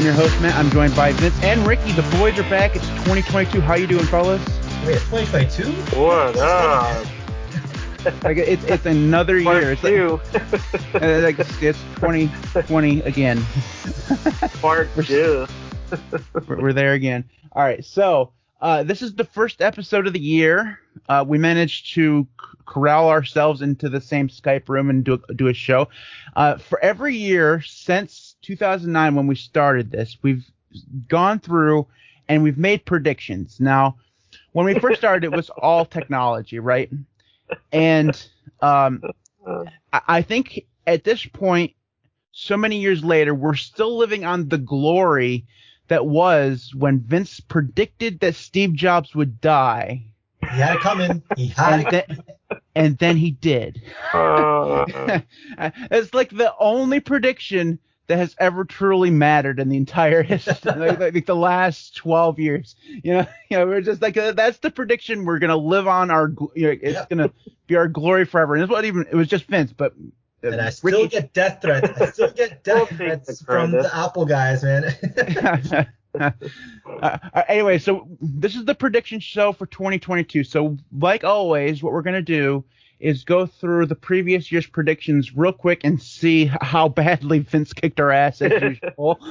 Recast. I'm your host, Matt. I'm joined by Vince and Ricky. The boys are back. It's 2022. How you doing, fellas? Wait, it's 2022? What up? like it's it's another Part year. It's two. like, uh, like it's, it's 2020 again. Part We're- two. We're, we're there again. All right, so uh, this is the first episode of the year. Uh, we managed to corral ourselves into the same Skype room and do do a show. Uh, for every year since 2009, when we started this, we've gone through and we've made predictions. Now, when we first started, it was all technology, right? And um, I, I think at this point, so many years later, we're still living on the glory that was when Vince predicted that Steve Jobs would die, He had it coming. He had and it. then and then he did. Uh, it's like the only prediction that has ever truly mattered in the entire history, like, like the last 12 years. You know, you know, we're just like uh, that's the prediction we're gonna live on our. You know, it's Yeah. gonna be our glory forever. And it's what even it was just Vince, but. uh, And I still Ricky- get death threats. I still get death threats from the Apple guys, man. uh, uh, anyway, so this is the prediction show for 2022. So, like always, what we're gonna do is go through the previous year's predictions real quick and see how badly Vince kicked our ass as usual.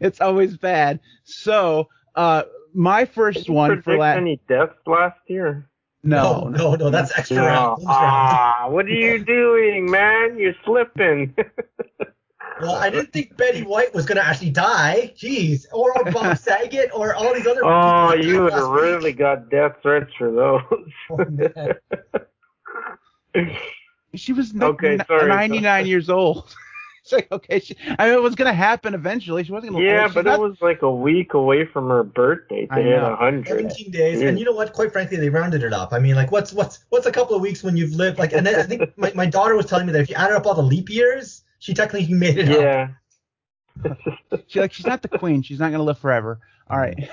it's always bad. So, uh, my first did you one for predict last any deaths last year? no, no, no, no, that's extra No. round. round. Ah, what are you doing, man? You're slipping. Well, I didn't think Betty White was gonna actually die. Jeez, or, or Bob Saget, or all these other. oh, people that you would last have week. really got death threats for those. Oh, she was Okay, n- sorry. 99 years old. it's like okay, she, I mean, it was gonna happen eventually. She wasn't gonna. yeah, she's but not- it was like a week away from her birthday to I hit know. a hundred. 17 days, Yeah. and you know what? Quite frankly, they rounded it up. I mean, like, what's what's what's a couple of weeks when you've lived like? And then I think my, my daughter was telling me that if you added up all the leap years, she technically made it up. Yeah. She like she's not the queen. She's not gonna live forever. All right.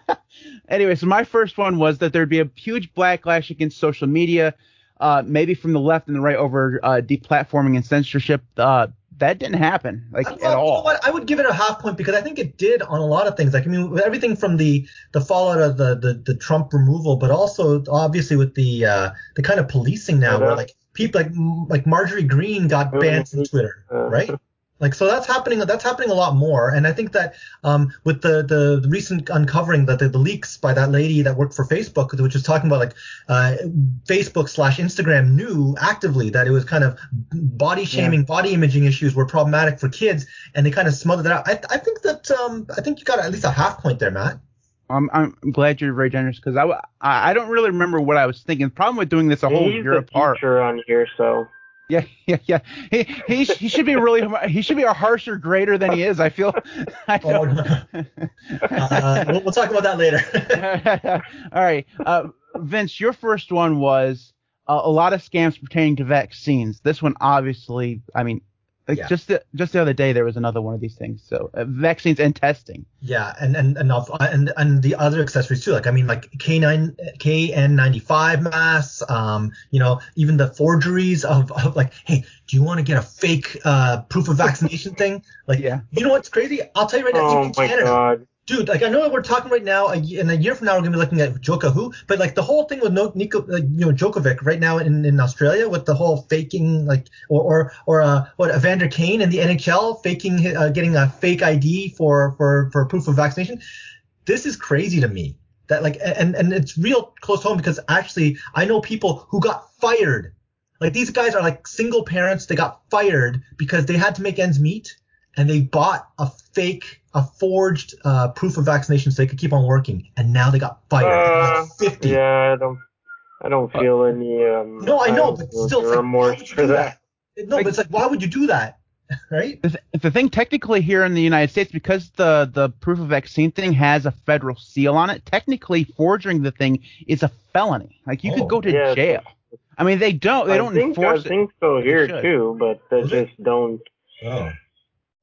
anyway, so my first one was that there'd be a huge backlash against social media, uh, maybe from the left and the right over uh, deplatforming and censorship. Uh, that didn't happen like Well, at You know all. what? I would give it a half point because I think it did on a lot of things. Like I mean, everything from the the fallout of the the, the Trump removal, but also obviously with the uh, the kind of policing now, where like people like like Marjorie Greene got banned from Twitter, Uh. right? Like so that's happening that's happening a lot more. And I think that um, with the, the recent uncovering that the, the leaks by that lady that worked for Facebook which was talking about like uh, Facebook slash Instagram knew actively that it was kind of body shaming body imaging issues were problematic for kids and they kind of smothered that out. I, I think that um, I think you got at least a half point there Matt I'm I'm glad you're very generous because I, I don't really remember what I was thinking. The problem with doing this a whole He's year a apart. teacher on here, so Yeah, yeah, yeah. He he sh- he should be really he should be a harsher grader than he is. I feel. I Oh, no. uh, we'll, we'll talk about that later All right, uh, Vince, your first one was uh, a lot of scams pertaining to vaccines. This one, obviously, I mean, like Yeah. just the, just the other day there was another one of these things. So uh, vaccines and testing. Yeah, and and and of- and and the other accessories too. Like I mean, like K9 KN95 masks. Um, you know, even the forgeries of, of like, hey, do you want to get a fake uh proof of vaccination thing? Like, Yeah. you know what's crazy? I'll tell you right now. oh even my Canada, god. Dude. Like I know we're talking right now, a, y- in a year from now we're gonna be looking at Joka who, but like the whole thing with no, Nico, uh, you know, Djokovic right now in, in Australia with the whole faking, like, or or or uh, what Evander Kane in the NHL faking, uh, getting a fake ID for for for proof of vaccination. This is crazy to me. That like, and and it's real close home because actually I know people who got fired. Like these guys are like single parents. They got fired because they had to make ends meet and they bought a fake, a forged uh, proof of vaccination so they could keep on working, and now they got fired. Uh, like 50. Yeah, I don't. I don't feel any. Um, No, I know, uh, but still, it's like, remorse would you for do that. that? No, but it's like, why would you do that? Right? The, th- the thing technically here in the United States, because the the proof of vaccine thing has a federal seal on it, technically forging the thing is a felony. Like you Oh, could go to yeah, jail. I mean, they don't they I don't think, enforce I it. think so here too, but they just don't. Oh.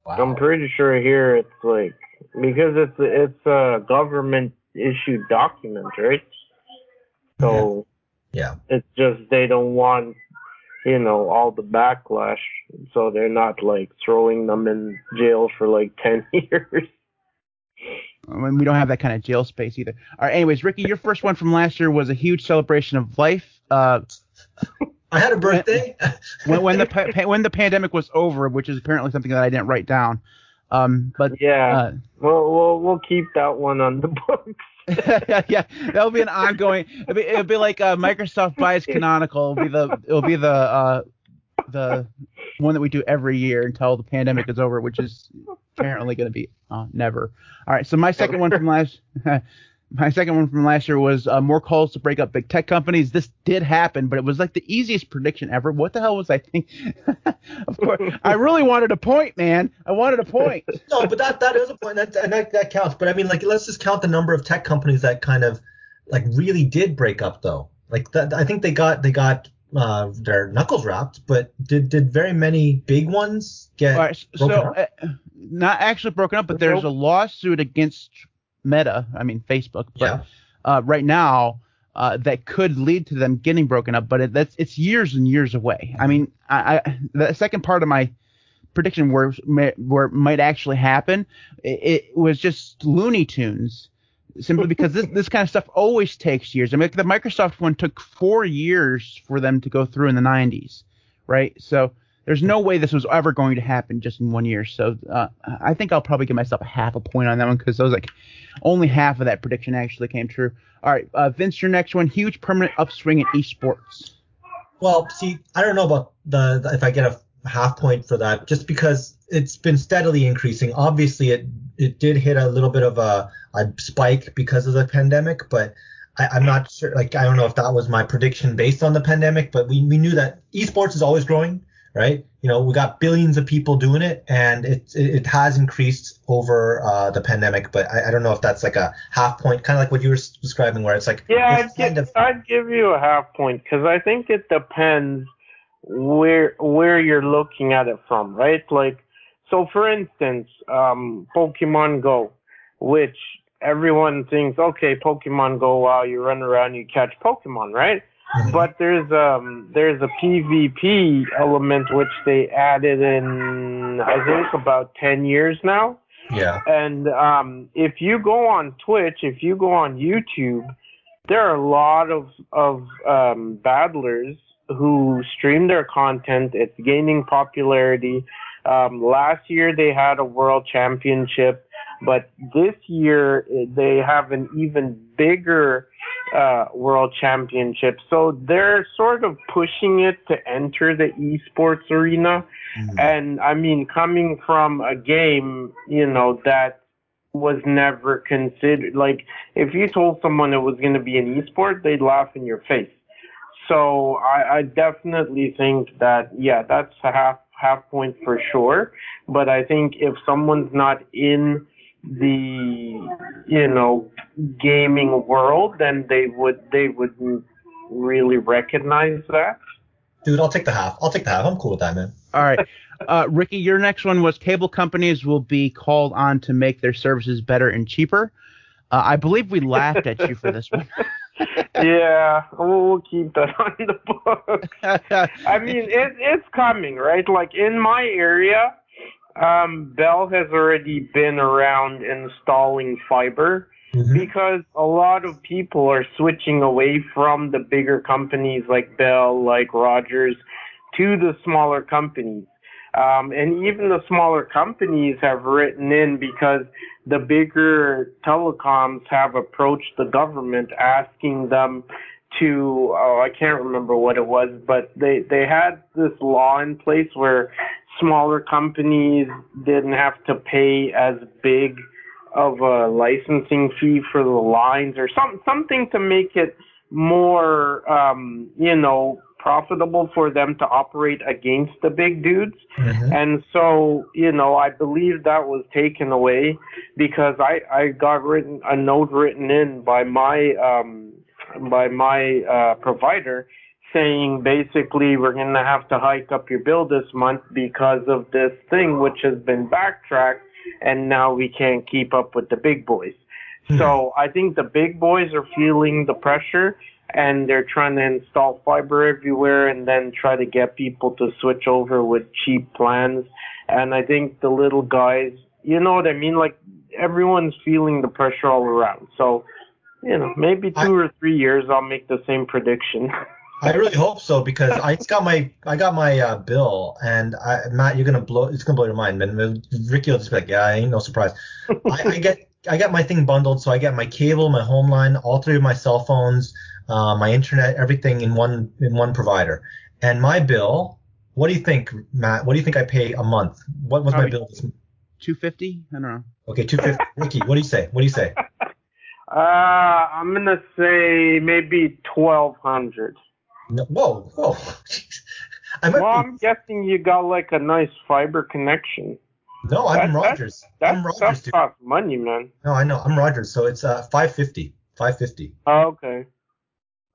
Wow. I'm pretty sure here it's like because it's it's a government issued document, right? So Yeah. it's just they don't want you know, all the backlash. So they're not like throwing them in jail for like 10 years. I mean, we don't have that kind of jail space either. All right, anyways, Ricky, your first one from last year was a huge celebration of life. Uh, I had a birthday. when, when the pa- when the pandemic was over, which is apparently something that I didn't write down. Um, but Yeah. uh, Well, we'll we'll keep that one on the books. yeah, that'll be an ongoing. It'll be, it'll be like uh, Microsoft buys Canonical. It'll be the it'll be the uh, the one that we do every year until the pandemic is over, which is apparently going to be uh, never. All right, so my second one from last. My second one from last year was uh, more calls to break up big tech companies. This did happen, but it was like the easiest prediction ever. What the hell was I thinking? of course, I really wanted a point, man. I wanted a point. no, but that that is a point, that, and that, that counts. But I mean, like, let's just count the number of tech companies that kind of like really did break up, though. Like that, I think they got they got uh, their knuckles wrapped, but did did very many big ones get? All right, so broken up? uh, not actually broken up, but there's a lawsuit against Meta. I mean Facebook, but yeah. uh, right now uh, that could lead to them getting broken up, but it, that's it's years and years away. I mean, I, I the second part of my prediction where where it might actually happen, it, it was just Looney Tunes. Simply because this this kind of stuff always takes years. I mean, the Microsoft one took four years for them to go through in the 90s, right? So there's no way this was ever going to happen just in one year. So uh, I think I'll probably give myself a half a point on that one because I was like, only half of that prediction actually came true. All right, uh, Vince, your next one: huge permanent upswing in esports. Well, see, I don't know about the, the- if I get a half point for that, just because it's been steadily increasing. Obviously, it it did hit a little bit of a, a spike because of the pandemic, but I, I'm not sure. Like, I don't know if that was my prediction based on the pandemic, but we, we knew that esports is always growing, right? You know, we got billions of people doing it, and it it, has increased over uh, the pandemic. But I, I don't know if that's like a half point, kind of like what you were describing, where it's like Yeah, it's I'd kind give, of I'd give you a half point because I think it depends where where you're looking at it from, right? Like, so for instance, um, Pokemon Go, which everyone thinks, okay, Pokemon Go, wow, you run around, you catch Pokemon, right? But there's um there's a PvP element which they added in I think about ten years now. yeah. And um, if you go on Twitch, if you go on YouTube, there are a lot of of um, battlers who stream their content. It's gaining popularity. Um, last year they had a world championship, but this year eh, they have an even bigger uh, world championship. So they're sort of pushing it to enter the esports arena. Mhm. And I mean, coming from a game, you know, that was never considered like if you told someone it was going to be an esport, they'd laugh in your face. So I, I definitely think that yeah, that's a half half point for sure. But I think if someone's not in the you know gaming world, then they would they wouldn't really recognize that. Dude, I'll take the half. I'll take the half. I'm cool with that, man. All right, uh, Ricky, your next one was cable companies will be called on to make their services better and cheaper. Uh, I believe we laughed at you for this one. yeah, we'll we'll keep that on the book. I mean, it, it's coming, right? Like in my area, um, Bell has already been around installing fiber Mhm. because a lot of people are switching away from the bigger companies like Bell, like Rogers, to the smaller companies. Um, and even the smaller companies have written in because the bigger telecoms have approached the government asking them to, oh, I can't remember what it was, but they, they had this law in place where smaller companies didn't have to pay as big of a licensing fee for the lines or some, something to make it more, um, you know, profitable for them to operate against the big dudes. Mhm. And so, you know, I believe that was taken away because I, I got written a note written in by my um by my uh provider saying basically we're gonna have to hike up your bill this month because of this thing which has been backtracked and now we can't keep up with the big boys. Hmm. So I think the big boys are feeling the pressure and they're trying to install fiber everywhere and then try to get people to switch over with cheap plans. And I think the little guys, you know what I mean? Like everyone's feeling the pressure all around. So, you know, maybe two I, or three years I'll make the same prediction. I really hope so because I got my I got my uh, bill and I, Matt, you're gonna blow it's gonna blow your mind. And Ricky will just be like, yeah, ain't no surprise. I, I get I got my thing bundled, so I get my cable, my home line, all three of my cell phones, uh, my internet, everything in one in one provider. And my bill, what do you think, Matt? What do you think I pay a month? What was Probably my bill this month? Two fifty? I don't know. Okay, two fifty. Ricky, what do you say? What do you say? Uh, I'm gonna say maybe twelve hundred. No, whoa, whoa. I well, be... I'm guessing you got like a nice fiber connection. No, I'm that, Rogers. That, I'm Rogers. That costs money, man. No, I know. I'm Rogers. So it's uh 550. 550. Oh, okay.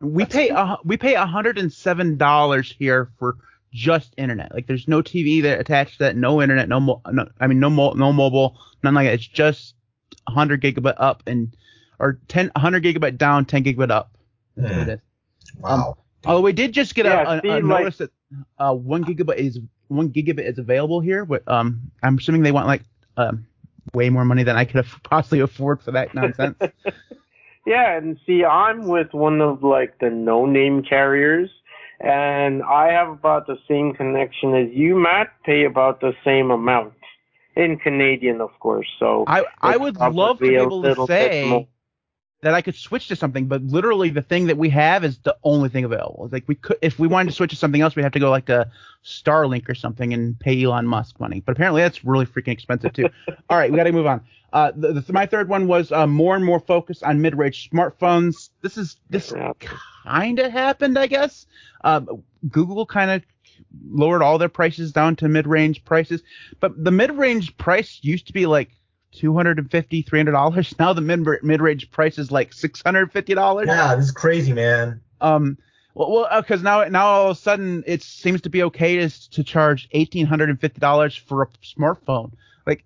We That's pay uh, we pay 107 dollars here for just internet. Like there's no TV that attached to that, no internet, no, mo- no I mean no mo- no mobile, nothing like that. It's just 100 gigabyte up and or 10 100 gigabyte down, 10 gigabyte up. Mm. what it is. Wow. Um, although we did just get yeah, a, a, see, a like, notice that uh, one gigabit is one gigabit is available here, but um, I'm assuming they want like um, way more money than I could possibly afford for that nonsense. yeah, and see, I'm with one of like the no-name carriers, and I have about the same connection as you, Matt. Pay about the same amount in Canadian, of course. So I I would love to be able to say that I could switch to something, but literally the thing that we have is the only thing available. It's like we could, if we wanted to switch to something else, we'd have to go like to Starlink or something and pay Elon Musk money. But apparently that's really freaking expensive too. All right, we got to move on. Uh, the, the, my third one was uh, more and more focus on mid-range smartphones. This is this kind of happened, I guess. Uh, Google kind of lowered all their prices down to mid-range prices, but the mid-range price used to be like 250 300 dollars. Now the mid mid-range price is like 650 dollars. Yeah this is crazy man. Um well because well, uh, now now all of a sudden it seems to be okay to, to charge 1850 dollars for a smartphone. Like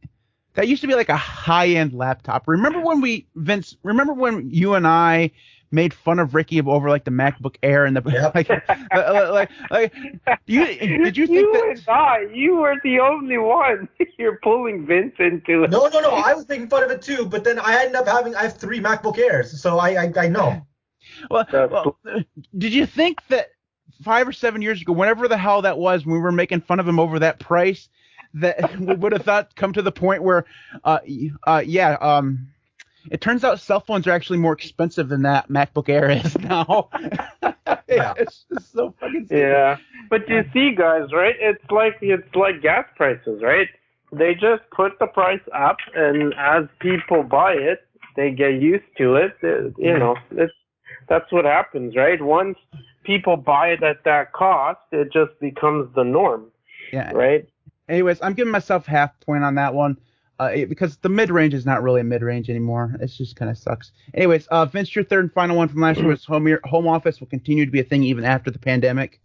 that used to be like a high-end laptop remember when we vince remember when you and i made fun of Ricky over like the MacBook Air and the yep. like, like, like, you did you think you that and I, you were the only one. You're pulling Vince into it. No, no, no. I was making fun of it too, but then I ended up having I have three MacBook Airs, so I I, I know. Well, well, uh, did you think that five or seven years ago, whenever the hell that was, when we were making fun of him over that price, that we would have thought come to the point where, uh, uh, yeah, um, it turns out cell phones are actually more expensive than that MacBook Air is now. yeah. It's just so fucking stupid. Yeah. But you see, guys, right? It's like it's like gas prices, right? They just put the price up, and as people buy it, they get used to it. You know, it's that's what happens, right? Once people buy it at that cost, it just becomes the norm. Yeah. Right. Anyways, I'm giving myself half point on that one uh, it, because the mid range is not really a mid range anymore. It just kind of sucks. Anyways, uh, Vince, your third and final one from last year was home home office will continue to be a thing even after the pandemic.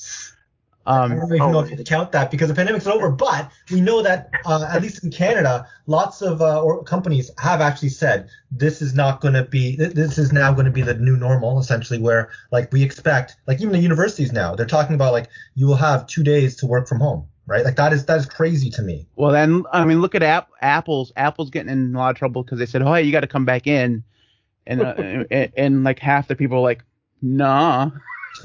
Um, I don't even know if you count that because the pandemic's over, but we know that uh, at least in Canada, lots of uh, companies have actually said this is not going to be this is now going to be the new normal essentially, where like we expect like even the universities now they're talking about like you will have two days to work from home right? Like that is that is crazy to me. Well, then I mean, look at App, Apple's. Apple's getting in a lot of trouble because they said, "Oh, hey, you got to come back in," and, uh, and and like half the people are like, "Nah."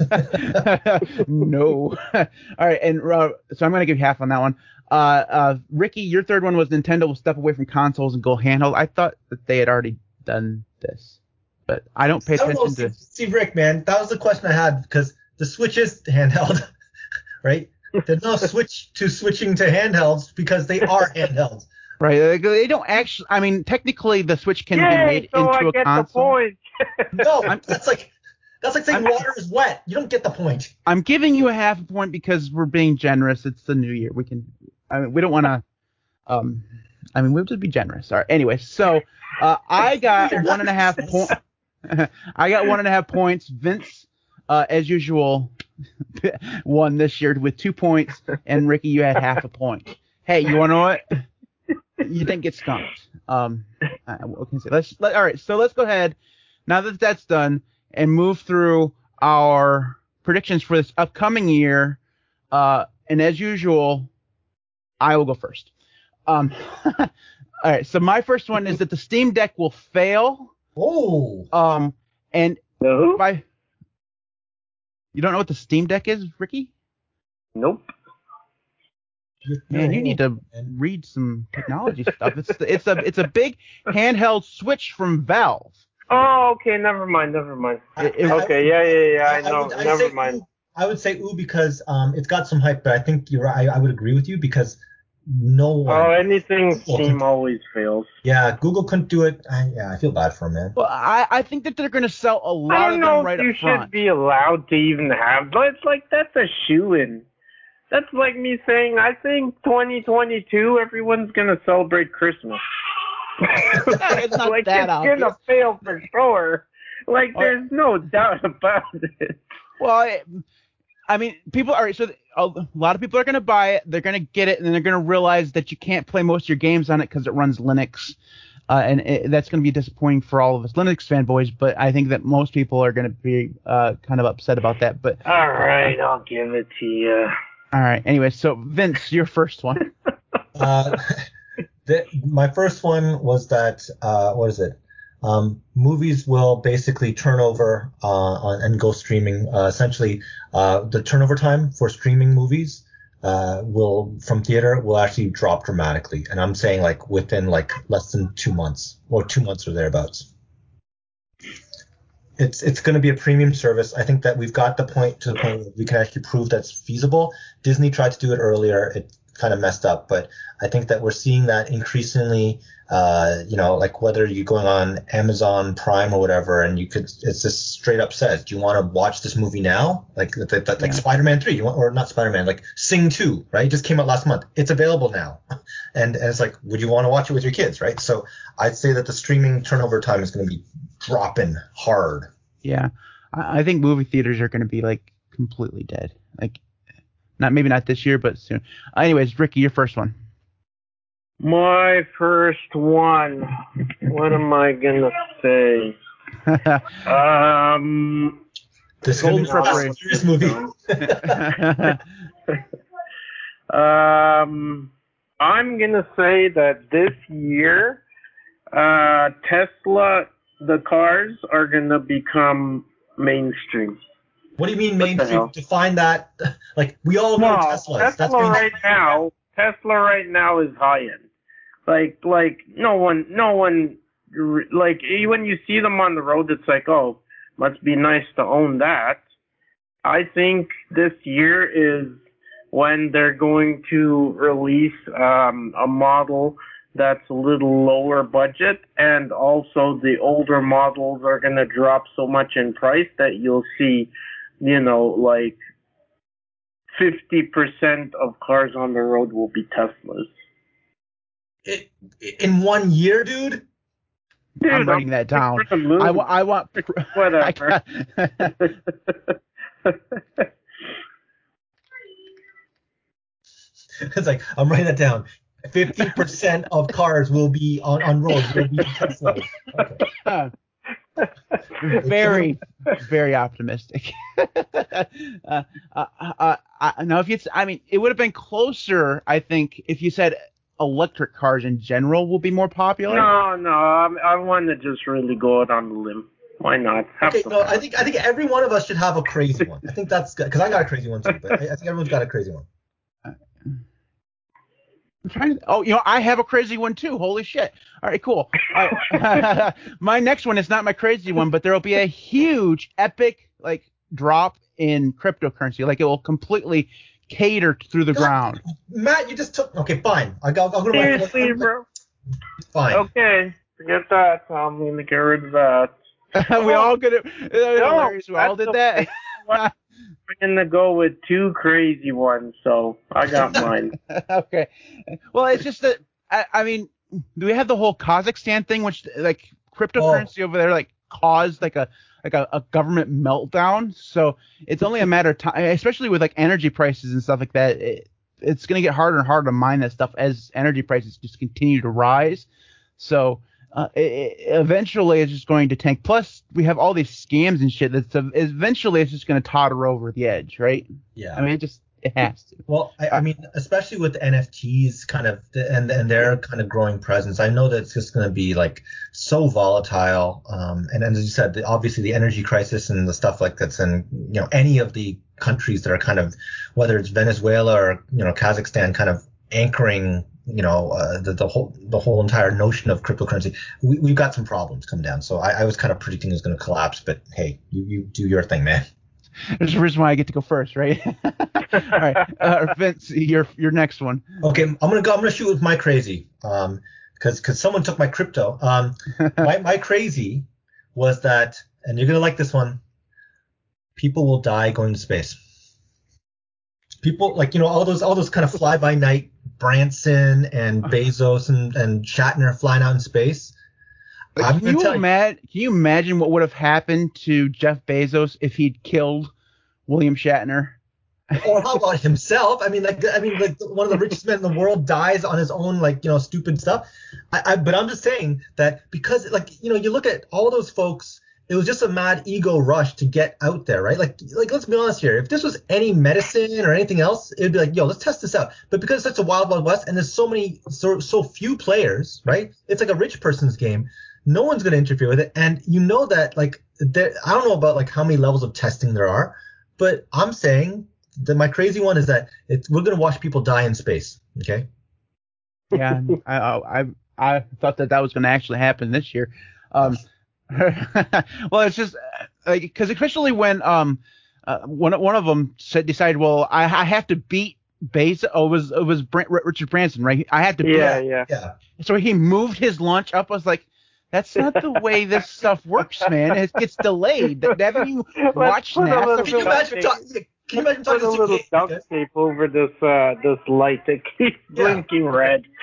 no. All right, and uh, so I'm gonna give half on that one. Uh, uh, Ricky, your third one was Nintendo will step away from consoles and go handheld. I thought that they had already done this, but I don't pay attention to. See, see, Rick, man, that was the question I had because the Switch is handheld, right? There's no switch to switching to handhelds because they are handhelds. Right. They don't actually. I mean, technically, the Switch can Yay, be made so into I a get console. The point. no, that's like that's like saying I'm, water is wet. You don't get the point. I'm giving you a half a point because we're being generous. It's the new year. We can. I mean, we don't want to. Um, I mean, we'll just be generous. All right. Anyway, so uh, I got one and a half point. I got one and a half points. Vince, uh, as usual, won this year with two points, and Ricky, you had half a point. Hey, you want to know what? You didn't get stumped. Um, what can I? Let's let, all right. So let's go ahead now that that's done and move through our predictions for this upcoming year. Uh, and as usual, I will go first. Um, all right. So my first one is that the Steam Deck will fail. Oh, Um, and No. by you don't know what the Steam Deck is, Ricky? Nope. Man, you need to read some technology stuff. It's it's a it's a big handheld Switch from Valve. Oh, okay. Never mind. Never mind. It- it- Okay. Yeah, yeah, yeah. I know. would- I'd never mind. ooh. I would say ooh because um it's got some hype, but I think you're I, I would agree with you because no oh, one. Oh, anything Well, Steam always fails. yeah, Google couldn't do it. I, yeah, I feel bad for him, man. Well, I I think that they're going to sell a lot I don't of know them right if you up should front. be allowed to even have. But it's like that's a shoe in. That's like me saying I think 2022 everyone's gonna celebrate Christmas. It's not like that it's obvious. gonna fail for sure. Like Oh. there's no doubt about it. Well, I, I mean, people are so a lot of people are going to buy it. They're going to get it, and then they're going to realize that you can't play most of your games on it because it runs Linux, uh, and it, that's going to be disappointing for all of us Linux fanboys. But I think that most people are going to be uh, kind of upset about that. But All right, I'll give it to you. all right, anyway, so Vince, your first one. Uh, the, my first one was that uh, what is it? Um, movies will basically turn over uh, on, and go streaming. Uh, essentially, uh, the turnover time for streaming movies uh, will from theater will actually drop dramatically, and I'm saying like within like less than two months or two months or thereabouts. It's it's going to be a premium service. I think that we've got the point to the point where we can actually prove that's feasible. Disney tried to do it earlier. It kind of messed up, but I think that we're seeing that increasingly. Uh, you know, like whether you're going on Amazon Prime or whatever, and you could, it's just straight up says, do you want to watch this movie now? Like, that, like Yeah. Spider-Man 3, you want, or not Spider-Man, like Sing 2, right? It just came out last month. It's available now. And, and it's like, would you want to watch it with your kids, right? So I'd say that the streaming turnover time is going to be dropping hard. Yeah, I, I think movie theaters are going to be like completely dead. Like, not maybe not this year, but soon. Uh, anyways, Ricky, your first one. My first one. What am I gonna say? Um. This is going to Golden a serious movie. Um, I'm gonna say that this year, uh, Tesla, the cars are gonna become mainstream. What do you mean What the mainstream? Define that. Like, we all know Well, Teslas. Tesla That's mainstream. right now, Tesla right now is high end. Like, like no one, no one, like when you see them on the road, it's like, oh, must be nice to own that. I think this year is when they're going to release um, a model that's a little lower budget, and also the older models are going to drop so much in price that you'll see, you know, like 50% of cars on the road will be Teslas. It, in one year, dude? Dude, I'm writing that down. for. I, I want. Whatever. got- It's like, I'm writing that down. 50% of cars will be on, on roads, will be Teslas. Okay. very, very optimistic. uh, uh, uh, uh, now, if you, I mean, it would have been closer, I think, if you said electric cars in general will be more popular. no, no, I'm, I want to just really go out on the limb. Why not? Have Okay, no. I think I think every one of us should have a crazy one. I think that's good because I got a crazy one too. But I, I think everyone's got a crazy one. I'm trying to, oh, you know, I have a crazy one too. Holy shit. All right, cool. All right. my next one is not my crazy one, but there will be a huge, epic, like, drop in cryptocurrency. Like, it will completely cater through the ground. Matt, you just took. Okay, fine. I'll, I'll, I'll go to my Seriously, bro. Fine. Okay, forget that. I'm going to get rid of that. we all could have. hilarious. We all that's did that. I'm going to go with two crazy ones, so I got mine. okay. Well, it's just that I, I mean, do we have the whole Kazakhstan thing, which like cryptocurrency oh. over there like caused like a like a, a government meltdown? So it's only a matter of time, especially with like energy prices and stuff like that. It, it's gonna get harder and harder to mine that stuff as energy prices just continue to rise. So uh, it, eventually it's just going to tank. Plus, we have all these scams and shit. That's eventually it's just going to totter over the edge, right? Yeah. I mean, it just it has to. Well, I, I mean, especially with NFTs, kind of, and and their kind of growing presence, I know that it's just going to be like so volatile. Um, and, and as you said, the, obviously the energy crisis and the stuff like that's in you know any of the countries that are kind of whether it's Venezuela or you know Kazakhstan, kind of anchoring you know uh, the the whole the whole entire notion of cryptocurrency. We, we've got some problems coming down. So I, I was kind of predicting it was going to collapse, but hey, you you do your thing, man. There's a reason why I get to go first, right? all right, uh, Vince, your your next one. Okay, I'm gonna go. I'm gonna shoot with my crazy. Um, because because someone took my crypto. Um, my my crazy was that, and you're gonna like this one. People will die going to space. People like you know all those all those kind of fly by night Branson and Bezos and and Shatner flying out in space. Can you, imagine, can you imagine what would have happened to Jeff Bezos if he'd killed William Shatner? or how about himself? I mean, like, I mean, like one of the richest men in the world dies on his own, like, you know, stupid stuff. I, I, but I'm just saying that because, like, you know, you look at all those folks, it was just a mad ego rush to get out there, right? Like, like let's be honest here. If this was any medicine or anything else, it'd be like, yo, let's test this out. But because it's such a wild, wild west, and there's so many, so so few players, right? It's like a rich person's game. No one's gonna interfere with it, and you know that, like, there. I don't know about like how many levels of testing there are, but I'm saying that my crazy one is that it's, we're gonna watch people die in space. Okay. Yeah, I, I I thought that that was going to actually happen this year. Um, well, it's just uh, like because especially when um uh, one one of them said decided, well, I, I have to beat Bezos. Oh, it was it was Brent, Richard Branson, right? I had to beat. Yeah, yeah. Yeah. So he moved his launch up. I was like, that's not the way this stuff works, man. It gets delayed. Haven't you watched NASA? Can you imagine you imagine Put talking a little Suki- duct tape over this uh this light that keeps Yeah. blinking red.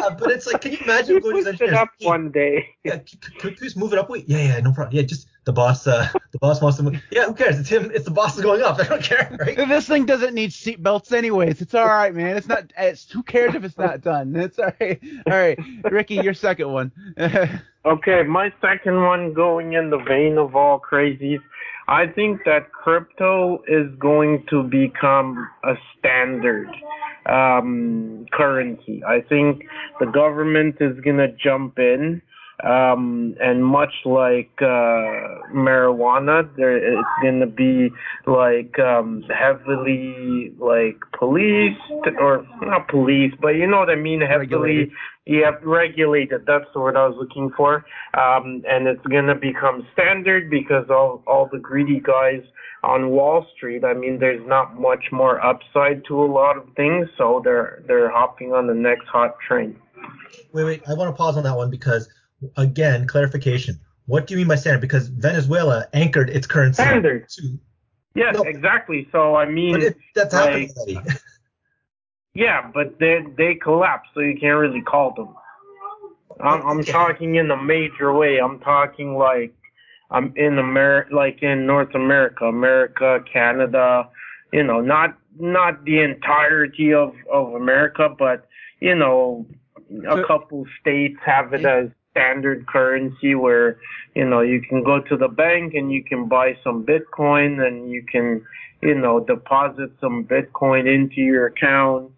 Yeah, but it's like, can you imagine going to pushed these it up one day. Yeah, c- c- could you please move it up? Wait, yeah, yeah, no problem. Yeah, just the boss. Uh, the boss wants to move. Yeah, who cares? It's him. It's the boss is going up. I don't care, right? This thing doesn't need seatbelts anyways. It's all right, man. It's not. It's who cares if it's not done. It's all right. All right, Ricky, your second one. Okay, my second one going in the vein of all crazies. I think that crypto is going to become a standard um, currency. I think the government is going to jump in. Um, and much like uh, marijuana, there it's going to be like um, heavily like policed or not police, but you know what I mean, heavily Regulated. yeah, regulated. That's the word I was looking for. Um, and it's gonna become standard because all all the greedy guys on Wall Street. I mean, there's not much more upside to a lot of things, so they're they're hopping on the next hot train. Wait, wait. I want to pause on that one because, again, clarification. What do you mean by standard? Because Venezuela anchored its currency Standard. to. Yes, No. exactly. So I mean, But it, that's happened like- already. yeah, but they they collapse, so you can't really call them. I'm I'm talking in a major way. I'm talking like I'm in America, like in North America, America, Canada. You know, not not the entirety of of America, but you know, a couple states have it as standard currency where you know you can go to the bank and you can buy some Bitcoin and you can you know deposit some Bitcoin into your account.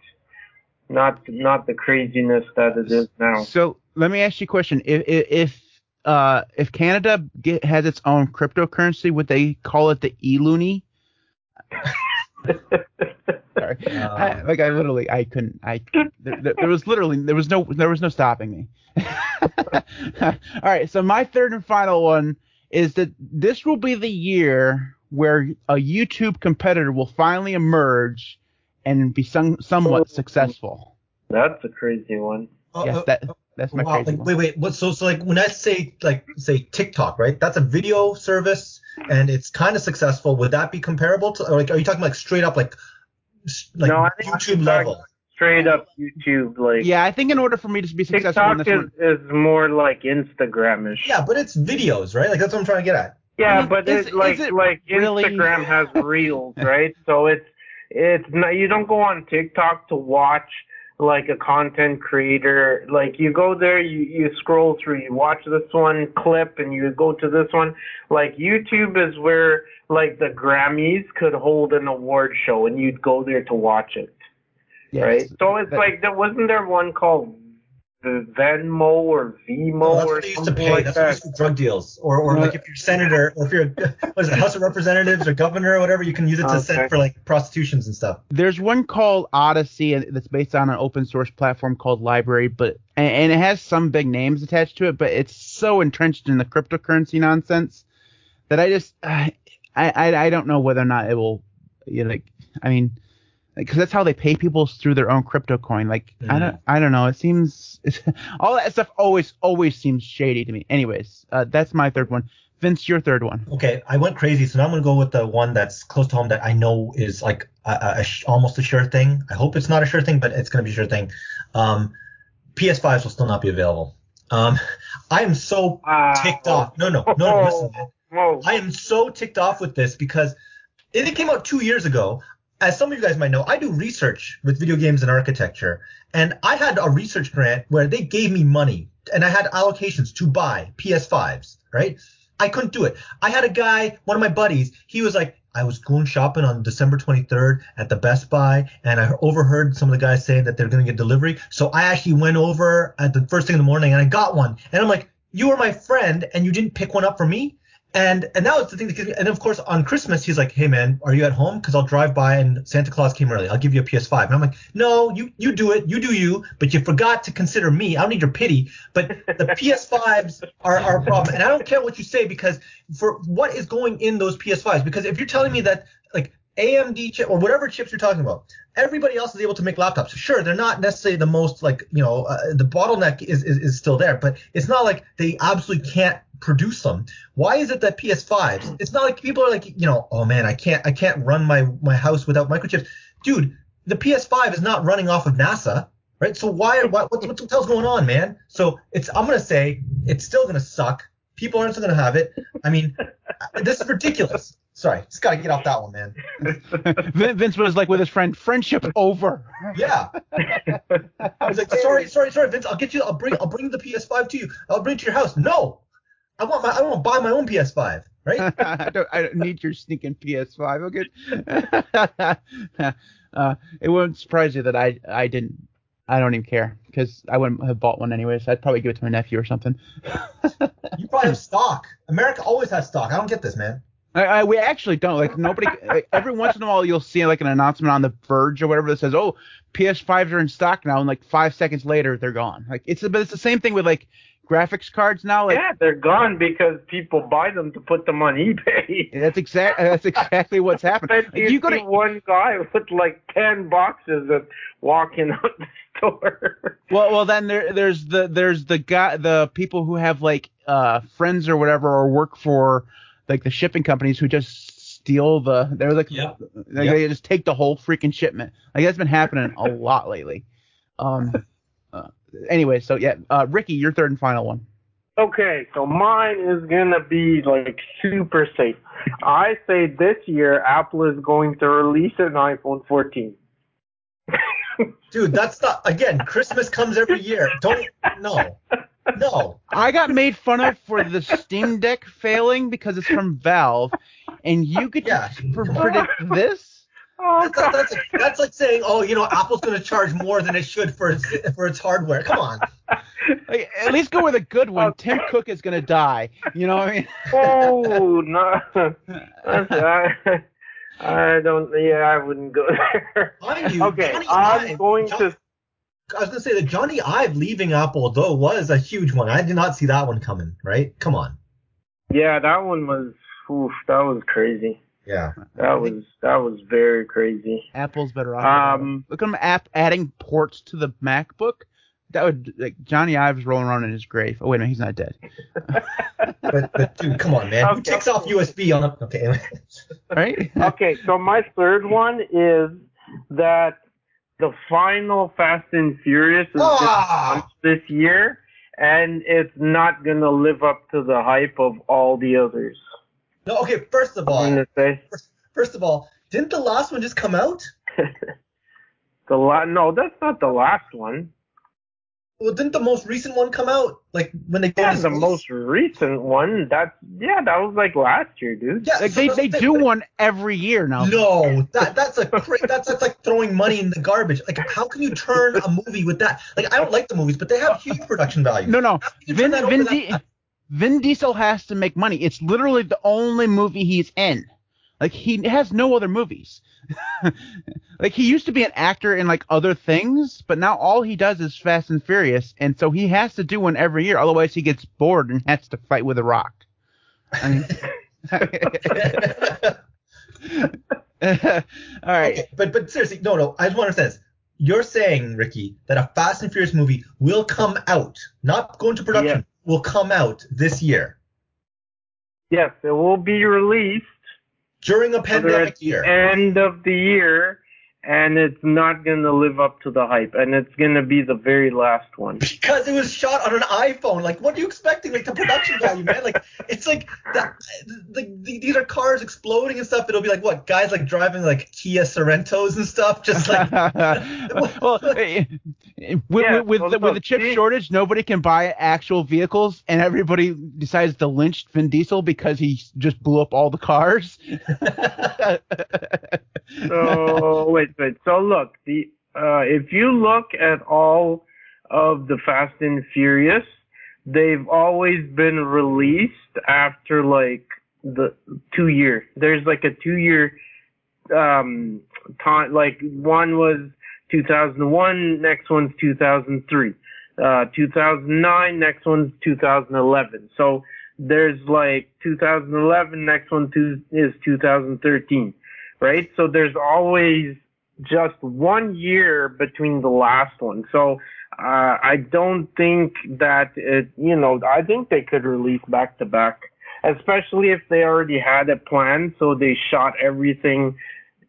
Not not the craziness that it is now. so let me ask you a question. If if, if uh if Canada get, has its own cryptocurrency, would they call it the e-loonie? Sorry. I, like I literally I couldn't I there, there, there was literally there was no there was no stopping me. All right, so my third and final one is that this will be the year where a YouTube competitor will finally emerge and be some, somewhat successful. That's a crazy one. Uh, Yes, uh, that that's my wow, crazy like, one. wait, wait. What? So, so like when I say like say TikTok, right? That's a video service, and it's kind of successful. Would that be comparable to? Or like, are you talking like straight up like s- like No, I think YouTube TikTok- level? Straight up YouTube, like Yeah, I think in order for me to be successful in TikTok this is, one, is more like Instagramish. Yeah, but it's videos, right? Like that's what I'm trying to get at. Yeah, I mean, but is- it's like is it like really- Instagram has reels, right? So it's it's not you don't go on TikTok to watch like a content creator. Like you go there, you, you scroll through, you watch this one clip and you go to this one. Like YouTube is where like the Grammys could hold an award show and you'd go there to watch it. Yes. Right? So it's That- like there wasn't there one called Venmo or Vimo Well, that's or what they used to something pay. like that's what that. used to drug deals, or or like if you're senator, or if you're what is it, House of Representatives or governor or whatever, you can use it to Okay. send for like prostitutions and stuff. There's one called Odysee and that's based on an open source platform called LBRY, but and, and it has some big names attached to it, but it's so entrenched in the cryptocurrency nonsense that I just uh, I I, I don't know whether or not it will you know, like I mean because that's how they pay people through their own crypto coin. Like I don't I don't know. It seems all that stuff always always seems shady to me. Anyways, uh, that's my third one. Vince, your third one. Okay, I went crazy, so now I'm gonna go with the one that's close to home that I know is like a, a, a sh- almost a sure thing. I hope it's not a sure thing, but it's gonna be a sure thing. Um, PS5s will still not be available. Um, I am so Wow. ticked off. No, no, no, no. Listen, man. I am so ticked off with this because it it came out two years ago. As some of you guys might know, I do research with video games and architecture, and I had a research grant where they gave me money and I had allocations to buy PS5s, right? I couldn't do it. I had a guy, one of my buddies, he was like, I was going shopping on December 23rd at the Best Buy, and I overheard some of the guys saying that they're going to get delivery. So I actually went over at the first thing in the morning and I got one. And I'm like, you were my friend and you didn't pick one up for me? And and that was the thing that gives me. And of course, on Christmas, he's like, "Hey man, are you at home? Because I'll drive by and Santa Claus came early. I'll give you a PS5." And I'm like, "No, you you do it. You do you. But you forgot to consider me. I don't need your pity. But the PS5s are, are a problem. And I don't care what you say because for what is going in those PS5s? Because if you're telling me that like AMD chip or whatever chips you're talking about, everybody else is able to make laptops. Sure, they're not necessarily the most like you know uh, the bottleneck is, is is still there, but it's not like they absolutely can't produce them. Why is it that PS5s? It's not like people are like you know oh man I can't I can't run my my house without microchips, dude. The PS5 is not running off of NASA. Right, so why, why what, what the hell's going on, man? So it's I'm gonna say it's still gonna suck. People aren't still gonna have it. I mean, this is ridiculous. Sorry, just gotta get off that one, man. Vince was like with his friend, friendship over. Yeah. I was like, sorry, sorry, sorry, Vince. I'll get you. I'll bring. I'll bring the PS5 to you. I'll bring it to your house. No, I want my. I want to buy my own PS5. Right? I don't, I don't need your sneaking PS5. Okay. uh, it wouldn't surprise you that I I didn't. I don't even care because I wouldn't have bought one anyways. I'd probably give it to my nephew or something. You probably have stock. America always has stock. I don't get this, man. I, I, we actually don't like nobody. like, every once in a while, you'll see like an announcement on the Verge or whatever that says, "Oh, PS5s are in stock now," and like five seconds later, they're gone. Like it's but it's the same thing with like graphics cards now. Like yeah, they're gone because people buy them to put them on eBay. that's exact. That's exactly what's happened. Like, you, you go see to one guy with like ten boxes of walking out the store. Well, well, then there, there's the there's the guy, the people who have like uh friends or whatever, or work for like the shipping companies who just steal the. They're like, Yep. like Yep. they just take the whole freaking shipment. Like that's been happening a lot lately. Um. Uh, anyway, so yeah, uh, Ricky, your third and final one. Okay, so mine is gonna be like super safe. I say this year Apple is going to release an iPhone 14. Dude, that's not. Again, Christmas comes every year. Don't. No. No. I got made fun of for the Steam Deck failing because it's from Valve, and you could Yeah. pr- predict this. Oh That's, that's, like, that's like saying, oh, you know, Apple's going to charge more than it should for its for its hardware. Come on. Like, at least go with a good one. Tim Cook is gonna die. You know what I mean? Oh no, I, I don't. Yeah, I wouldn't go there. Mind you, Okay, Johnny I'm going John- to. I was gonna say that Jony Ive leaving Apple though was a huge one. I did not see that one coming. Right? Come on. Yeah, that one was. Oof, that was crazy. Yeah. That was that was very crazy. Apple's better off. Um, Look at them app adding ports to the MacBook. That would like Jony Ives rolling around in his grave. Oh wait, no, he's not dead. But, but dude, come on, man. Who Okay. takes off USB on a okay? Right? okay, so my third one is that the final Fast and Furious is Ah! this year, and it's not gonna live up to the hype of all the others. No, okay. First of all, say. first of all, didn't the last one just come out? The la- no, that's not the last one. Well, didn't the most recent one come out like when they Yeah, the most recent one. That's yeah, that was like last year, dude. Yeah, Like so they, they the do one every year now. No, that that's a cra- that's that's like throwing money in the garbage. Like, how can you turn a movie with that? Like, I don't like the movies, but they have huge production value. No, no. How can you Vin, that Vin, that fast? Vin Diesel has to make money. It's literally the only movie he's in. Like he has no other movies. like he used to be an actor in like other things, but now all he does is Fast and Furious, and so he has to do one every year. Otherwise, he gets bored and has to fight with a rock. I mean, all right. Okay, but but seriously, no, no. I just want to understand this. You're saying, Ricky, that a Fast and Furious movie will come out, not go into production, Yes. will come out this year Yes, it will be released during a pandemic year. end of the year, and it's not gonna live up to the hype, and it's gonna be the very last one. Because it was shot on an iPhone. Like, what are you expecting? Like the production value, man. Like, it's like the, the, the, these are cars exploding and stuff. It'll be like what guys like driving like Kia Sorentos and stuff, just like well, eh, eh, with, Yeah, with, well, the, with the chip see- shortage, nobody can buy actual vehicles, and everybody decides to lynch Vin Diesel because he just blew up all the cars. So wait, wait. So look, the uh, if you look at all of the Fast and Furious, they've always been released after like the two year. There's like a two year um time. Like one was 2001, next one's 2003. Uh, 2009, next one's 2011. So there's like 2011, next one is 2013 right? So there's always just one year between the last one. So uh, I don't think that it, you know, I think they could release back to back, especially if they already had a plan. So they shot everything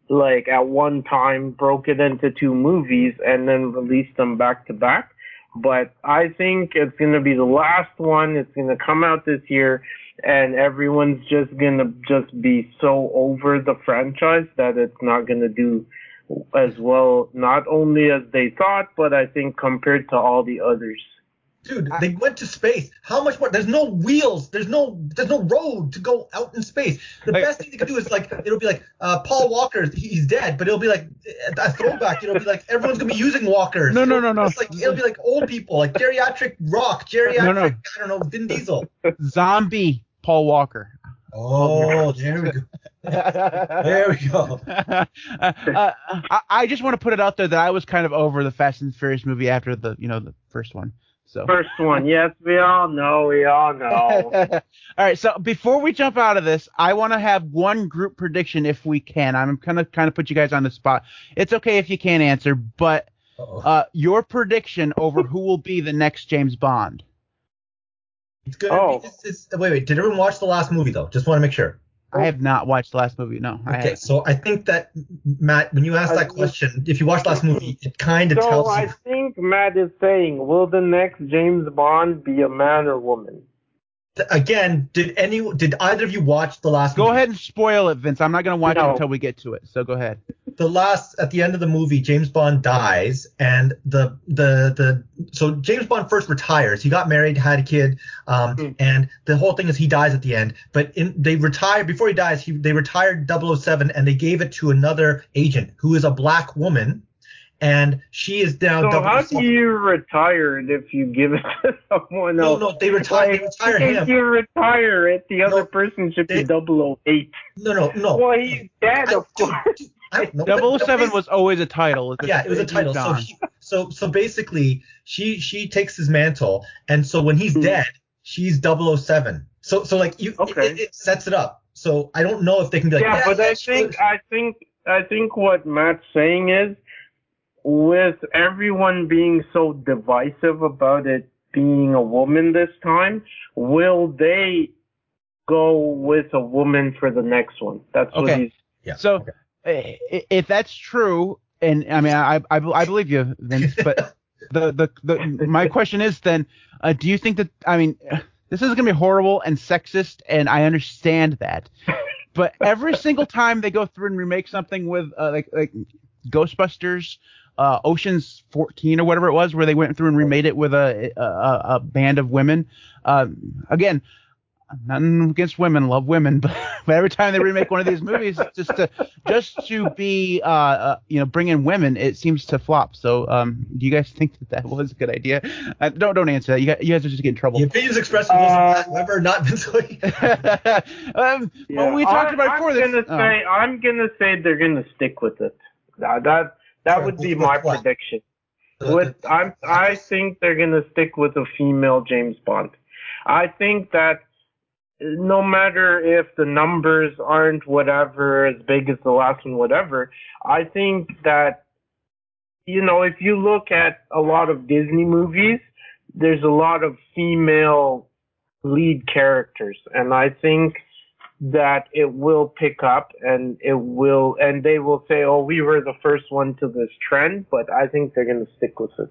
like at one time, broke it into two movies, and then released them back to back. But I think it's going to be the last one. It's going to come out this year and everyone's just gonna just be so over the franchise that it's not gonna do as well, not only as they thought, but I think compared to all the others. Dude, they went to space. How much more? There's no wheels. There's no there's no road to go out in space. The best thing they could do is like it'll be like uh, Paul Walker. He's dead, but it'll be like a throwback. It'll be like everyone's gonna be using walkers. No, no, no, no. It's like it'll be like old people, like geriatric rock, geriatric. No, no. I don't know, Vin Diesel. Zombie Paul Walker. Oh, there we go. There we go. uh, I, I just want to put it out there that I was kind of over the Fast and Furious movie after the you know the first one. So. First one, yes, we all know, we all know. All right, so before we jump out of this, I want to have one group prediction if we can. I'm gonna kind of put you guys on the spot. It's okay if you can't answer, but uh, your prediction over who will be the next James Bond. It's gonna Oh. be. It's, it's, wait, wait. Did everyone watch the last movie though? Just want to make sure. I have not watched the last movie. No, Okay, haven't. so I think that Matt, when you asked that question, if you watched the last movie, it kind of So tells I you. think Matt is saying, will the next James Bond be a man or woman? Again, did any did either of you watch the last? Go movie? ahead and spoil it, Vince. I'm not gonna watch it until we get to it. So go ahead. The last at the end of the movie, James Bond dies, and the the the so James Bond first retires. He got married, had a kid, um, Hmm. and the whole thing is he dies at the end. But in they retire before he dies. He they retired 007 and they gave it to another agent who is a black woman, and she is now. So how 007. do you retire it if you give it to someone else? no, no, they retire. They Like, retire if him. you retire it, the other No, person should they- be 008. No, no, no. Well, he's dead, I, of course. dude, I don't know. 007 was always a title. Yeah, it was a title. So, John. he, so so basically, she she takes his mantle, and so when he's Hmm. dead, she's 007. So so like you, Okay. it, it sets it up. So I don't know if they can be like, yeah, yeah, but yeah, I think was- I think I think what Matt's saying is, with everyone being so divisive about it being a woman this time, will they go with a woman for the next one? That's what Okay. he's. yeah. So okay. If that's true, and I mean, I I, I believe you, Vince, but the, the the my question is then, uh, do you think that I mean, this is gonna be horrible and sexist, and I understand that, but every single time they go through and remake something with uh, like like Ghostbusters uh, Ocean's 14 or whatever it was, where they went through and remade it with a a, a band of women. Um, again, nothing against women, love women, but, but every time they remake one of these movies, just to just to be uh, uh, you know bring in women, it seems to flop. So um, do you guys think that that was a good idea? Uh, don't don't answer that. You guys, you guys are just getting in trouble. The opinions expressed from uh, Weber, not Vince um, yeah, well, we talked I, about I'm before gonna this. say oh. I'm gonna say they're gonna stick with it. That that, that would be my what? prediction. With I'm I think they're gonna stick with a female James Bond. I think that no matter if the numbers aren't whatever as big as the last one, whatever, I think that you know if you look at a lot of Disney movies, there's a lot of female lead characters, and I think that it will pick up and it will and they will say oh we were the first one to this trend but i think they're going to stick with it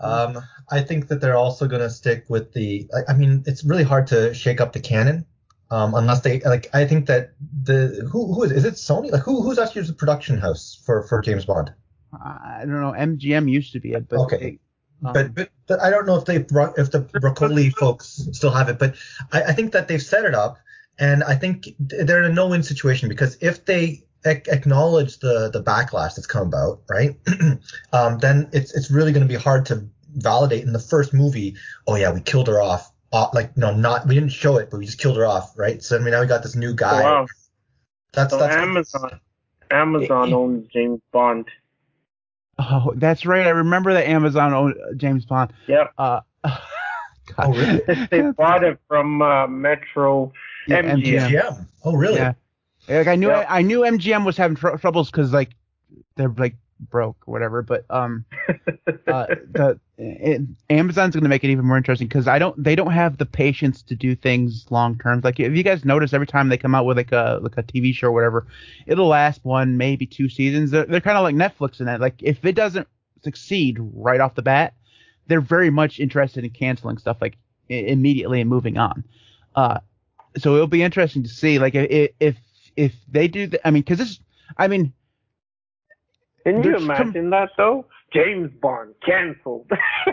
Um, I think that they're also going to stick with the. I, I mean, it's really hard to shake up the canon, um, unless they like. I think that the who who is is it Sony? Like who who's actually the production house for for James Bond? I don't know. MGM used to be it, but Okay. they- um, But, but but I don't know if they if the Broccoli folks still have it. But I, I think that they've set it up, and I think they're in a no-win situation because if they acknowledge the the backlash that's come about, right? um, then it's it's really going to be hard to validate in the first movie. Oh yeah, we killed her off. Uh, like no, not we didn't show it, but we just killed her off, right? So I mean now we got this new guy. wow That's so that's amazon amazon owns james bond oh, that's right. I remember that Amazon owned uh, James Bond. yep Uh, Oh, really? they bought it from uh, metro Yeah, MGM. GM. Oh really? Yeah. Like I knew Yeah. I, knew MGM was having tr- troubles because like they're like broke or whatever. But um, uh, the it, Amazon's going to make it even more interesting because I don't they don't have the patience to do things long term. Like if you guys notice, every time they come out with like a like a TV show or whatever, it'll last one maybe two seasons. They're, they're kind of like Netflix in that. Like if it doesn't succeed right off the bat, they're very much interested in canceling stuff like i- immediately and moving on. Uh, so it'll be interesting to see like if if if they do the, I mean because this I mean Can you imagine that though? James Bond canceled.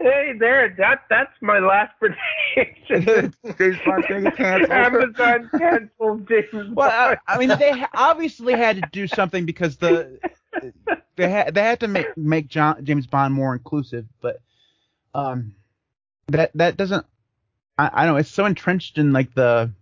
hey, there. That that's my last prediction. James Bond canceled. Amazon canceled James Bond. Well, I, I mean, they obviously had to do something because the they had they had to make make John, James Bond more inclusive, but um, that that doesn't. I, I don't know. It's so entrenched in like the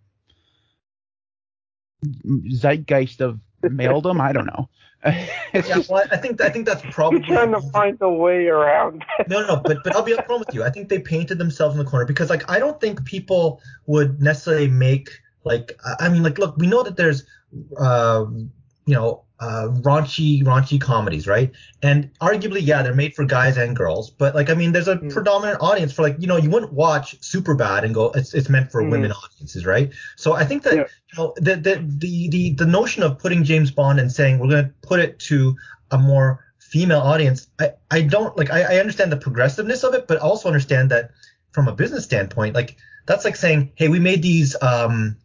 zeitgeist of maledom. I don't know. Yeah, well, I think I think that's probably You're trying to find a way around. no, no, no, but but I'll be upfront with you. I think they painted themselves in the corner because like I don't think people would necessarily make like I I mean like look we know that there's uh you know uh raunchy raunchy comedies right and arguably yeah they're made for guys and girls but like I mean there's a Mm. predominant audience for like you know you wouldn't watch Superbad and go it's it's meant for Mm. women audiences right so I think that Yeah. you know the, the the the the notion of putting James Bond and saying we're going to put it to a more female audience I I don't like I, I understand the progressiveness of it but also understand that from a business standpoint like that's like saying hey we made these um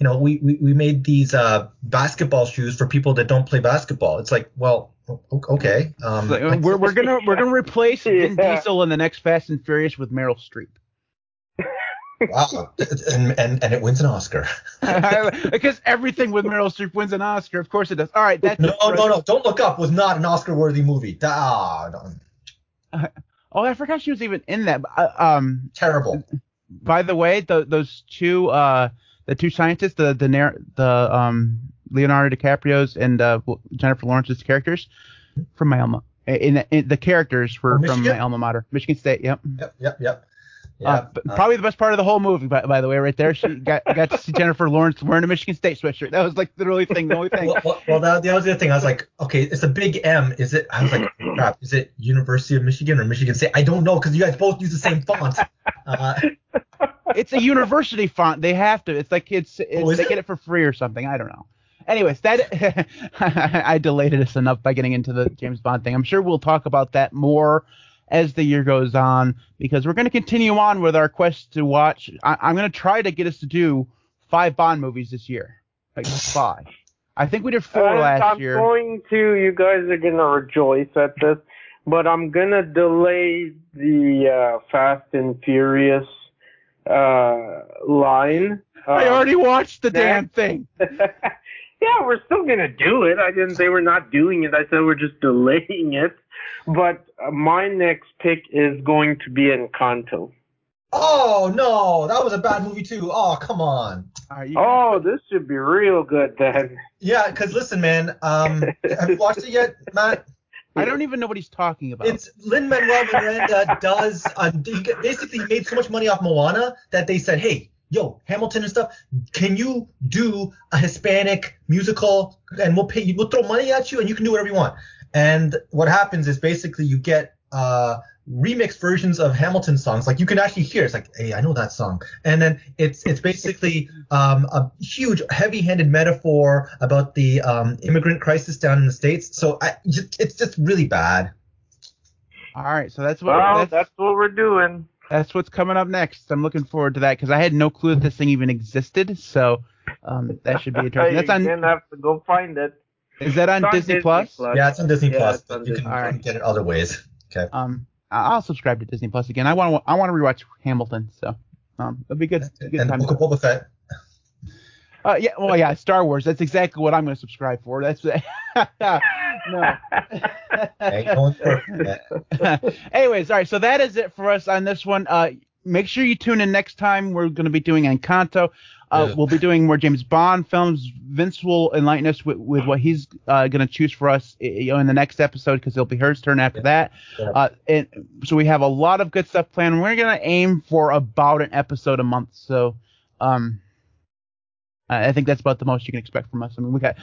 you know we we, we made these uh basketball shoes for people that don't play basketball it's like well okay um like, like- we're we're gonna we're gonna replace Vin Diesel in the next Fast and Furious with Meryl Streep. wow and, and and it wins an Oscar because everything with Meryl Streep wins an Oscar. Of course it does. All right, that's no it no no don't look up was not an Oscar worthy movie ah no. Oh, I forgot she was even in that. Uh, um, terrible by the way, the, those two, uh, the two scientists, the the the um Leonardo DiCaprio's and uh, Jennifer Lawrence's characters from my alma. In, in the characters were Oh, from my alma mater, Michigan State. Yep. yep yep yep uh, but probably the best part of the whole movie, by, by the way, right there. She got got to see Jennifer Lawrence wearing a Michigan State sweatshirt. That was like the really thing, the only thing. well, well, well that, that was the other thing. I was like, okay, it's a big M. Is it? I was like, crap. Is it University of Michigan or Michigan State? I don't know because you guys both use the same font. Uh, it's a university font. They have to. It's like it's, it's Oh, they it? get it for free or something. I don't know. Anyways, that I delayed us enough by getting into the James Bond thing. I'm sure we'll talk about that more as the year goes on because we're going to continue on with our quest to watch. I, I'm going to try to get us to do five Bond movies this year, like five. I think we did four Uh, last I'm year. going to. You guys are gonna rejoice at this, but I'm gonna delay the uh, Fast and Furious uh, line. I Uh, already watched the next- damn thing. yeah, we're still gonna do it. I didn't say we're not doing it. I said we're just delaying it. But uh, my next pick is going to be Encanto. Oh no, that was a bad movie too. Oh come on. All right, you- Oh, this should be real good then. Yeah, because listen, man. Um, have you watched it yet, Matt? I don't even know what he's talking about. It's Lin Manuel Miranda does. Uh, he basically he made so much money off Moana that they said, hey, yo, Hamilton and stuff, can you do a Hispanic musical and we'll pay you, we'll throw money at you and you can do whatever you want. And what happens is basically you get uh remix versions of Hamilton songs. Like you can actually hear it's like, hey, I know that song. And then it's it's basically um, a huge, heavy-handed metaphor about the um, immigrant crisis down in the states. So I, it's just really bad. All right, so that's what Well, that's, that's what we're doing. that's what's coming up next. I'm looking forward to that because I had no clue that this thing even existed. So um, that should be interesting. That's You're on. gonna have to go find it. Is that on It's Disney, Plus? Yeah, it's on Disney Yeah, Plus. it's on but you can, Disney. can Alright. get it other ways. Okay. Um, I- I'll subscribe to Disney Plus again. I want to. I want to rewatch Hamilton. So um, it'll be good. good and time. Book of Boba Fett. Uh, yeah, well, yeah, Star Wars. That's exactly what I'm going to subscribe for. That's no. Ain't no one's perfect yet. Anyways, all right. So that is it for us on this one. Uh, make sure you tune in next time. We're going to be doing Encanto. Uh, Yeah. We'll be doing more James Bond films. Vince will enlighten us with, with what he's uh, going to choose for us you know, in the next episode because it'll be his turn after Yeah. that. Yeah. Uh, and so we have a lot of good stuff planned. We're going to aim for about an episode a month. So, um, I think that's about the most you can expect from us. I mean, we got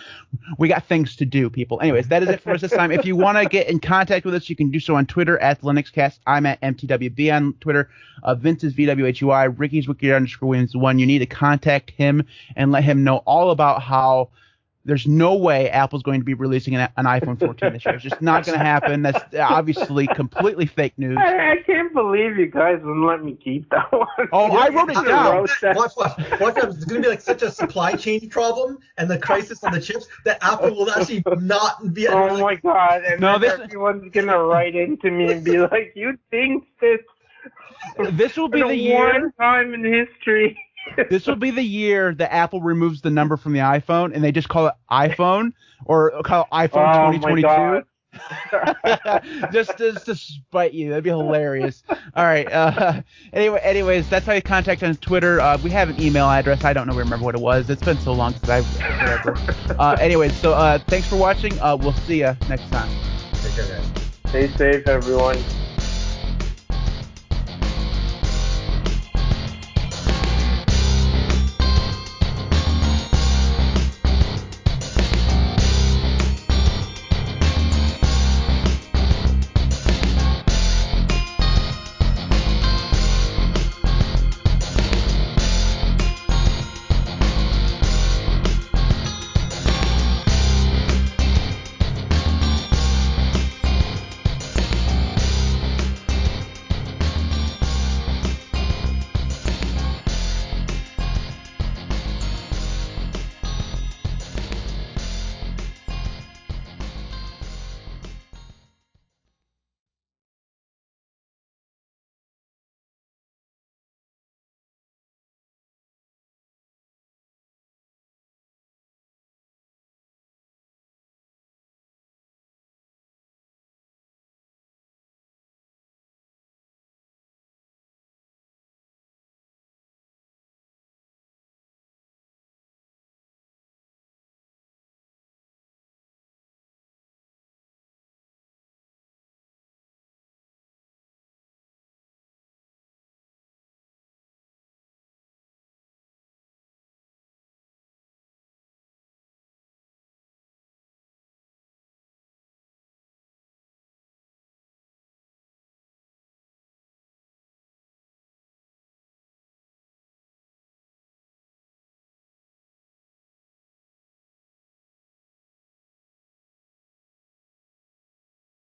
we got things to do, people. Anyways, that is it for us this time. If you want to get in contact with us, you can do so on Twitter at LinuxCast. I'm at MTWB on Twitter. Uh, Vince is VWHUI. Ricky's Wiki underscore Williams one. You need to contact him and let him know all about how there's no way Apple's going to be releasing an, an iPhone 14 this year. It's just not going to happen. That's obviously completely fake news. I, I can't believe you guys wouldn't let me keep that one. Oh, I wrote it down. Watch, watch, watch. It's going to be like such a supply chain problem and the crisis on the chips that Apple will actually not be. Oh my god! And No, this- everyone's gonna write into me and be like, "You think this This will be for the year. one time in history?" This will be the year that Apple removes the number from the iPhone and they just call it iPhone or call it iPhone Oh my 2022. God. just, just to spite you. That'd be hilarious. All right. Uh, anyway, anyways, that's how you contact us on Twitter. Uh, we have an email address. I don't know if we remember what it was. It's been so long since I've whatever. Uh, anyways, so uh, thanks for watching. Uh, we'll see you next time. Take care, guys. Stay safe, everyone.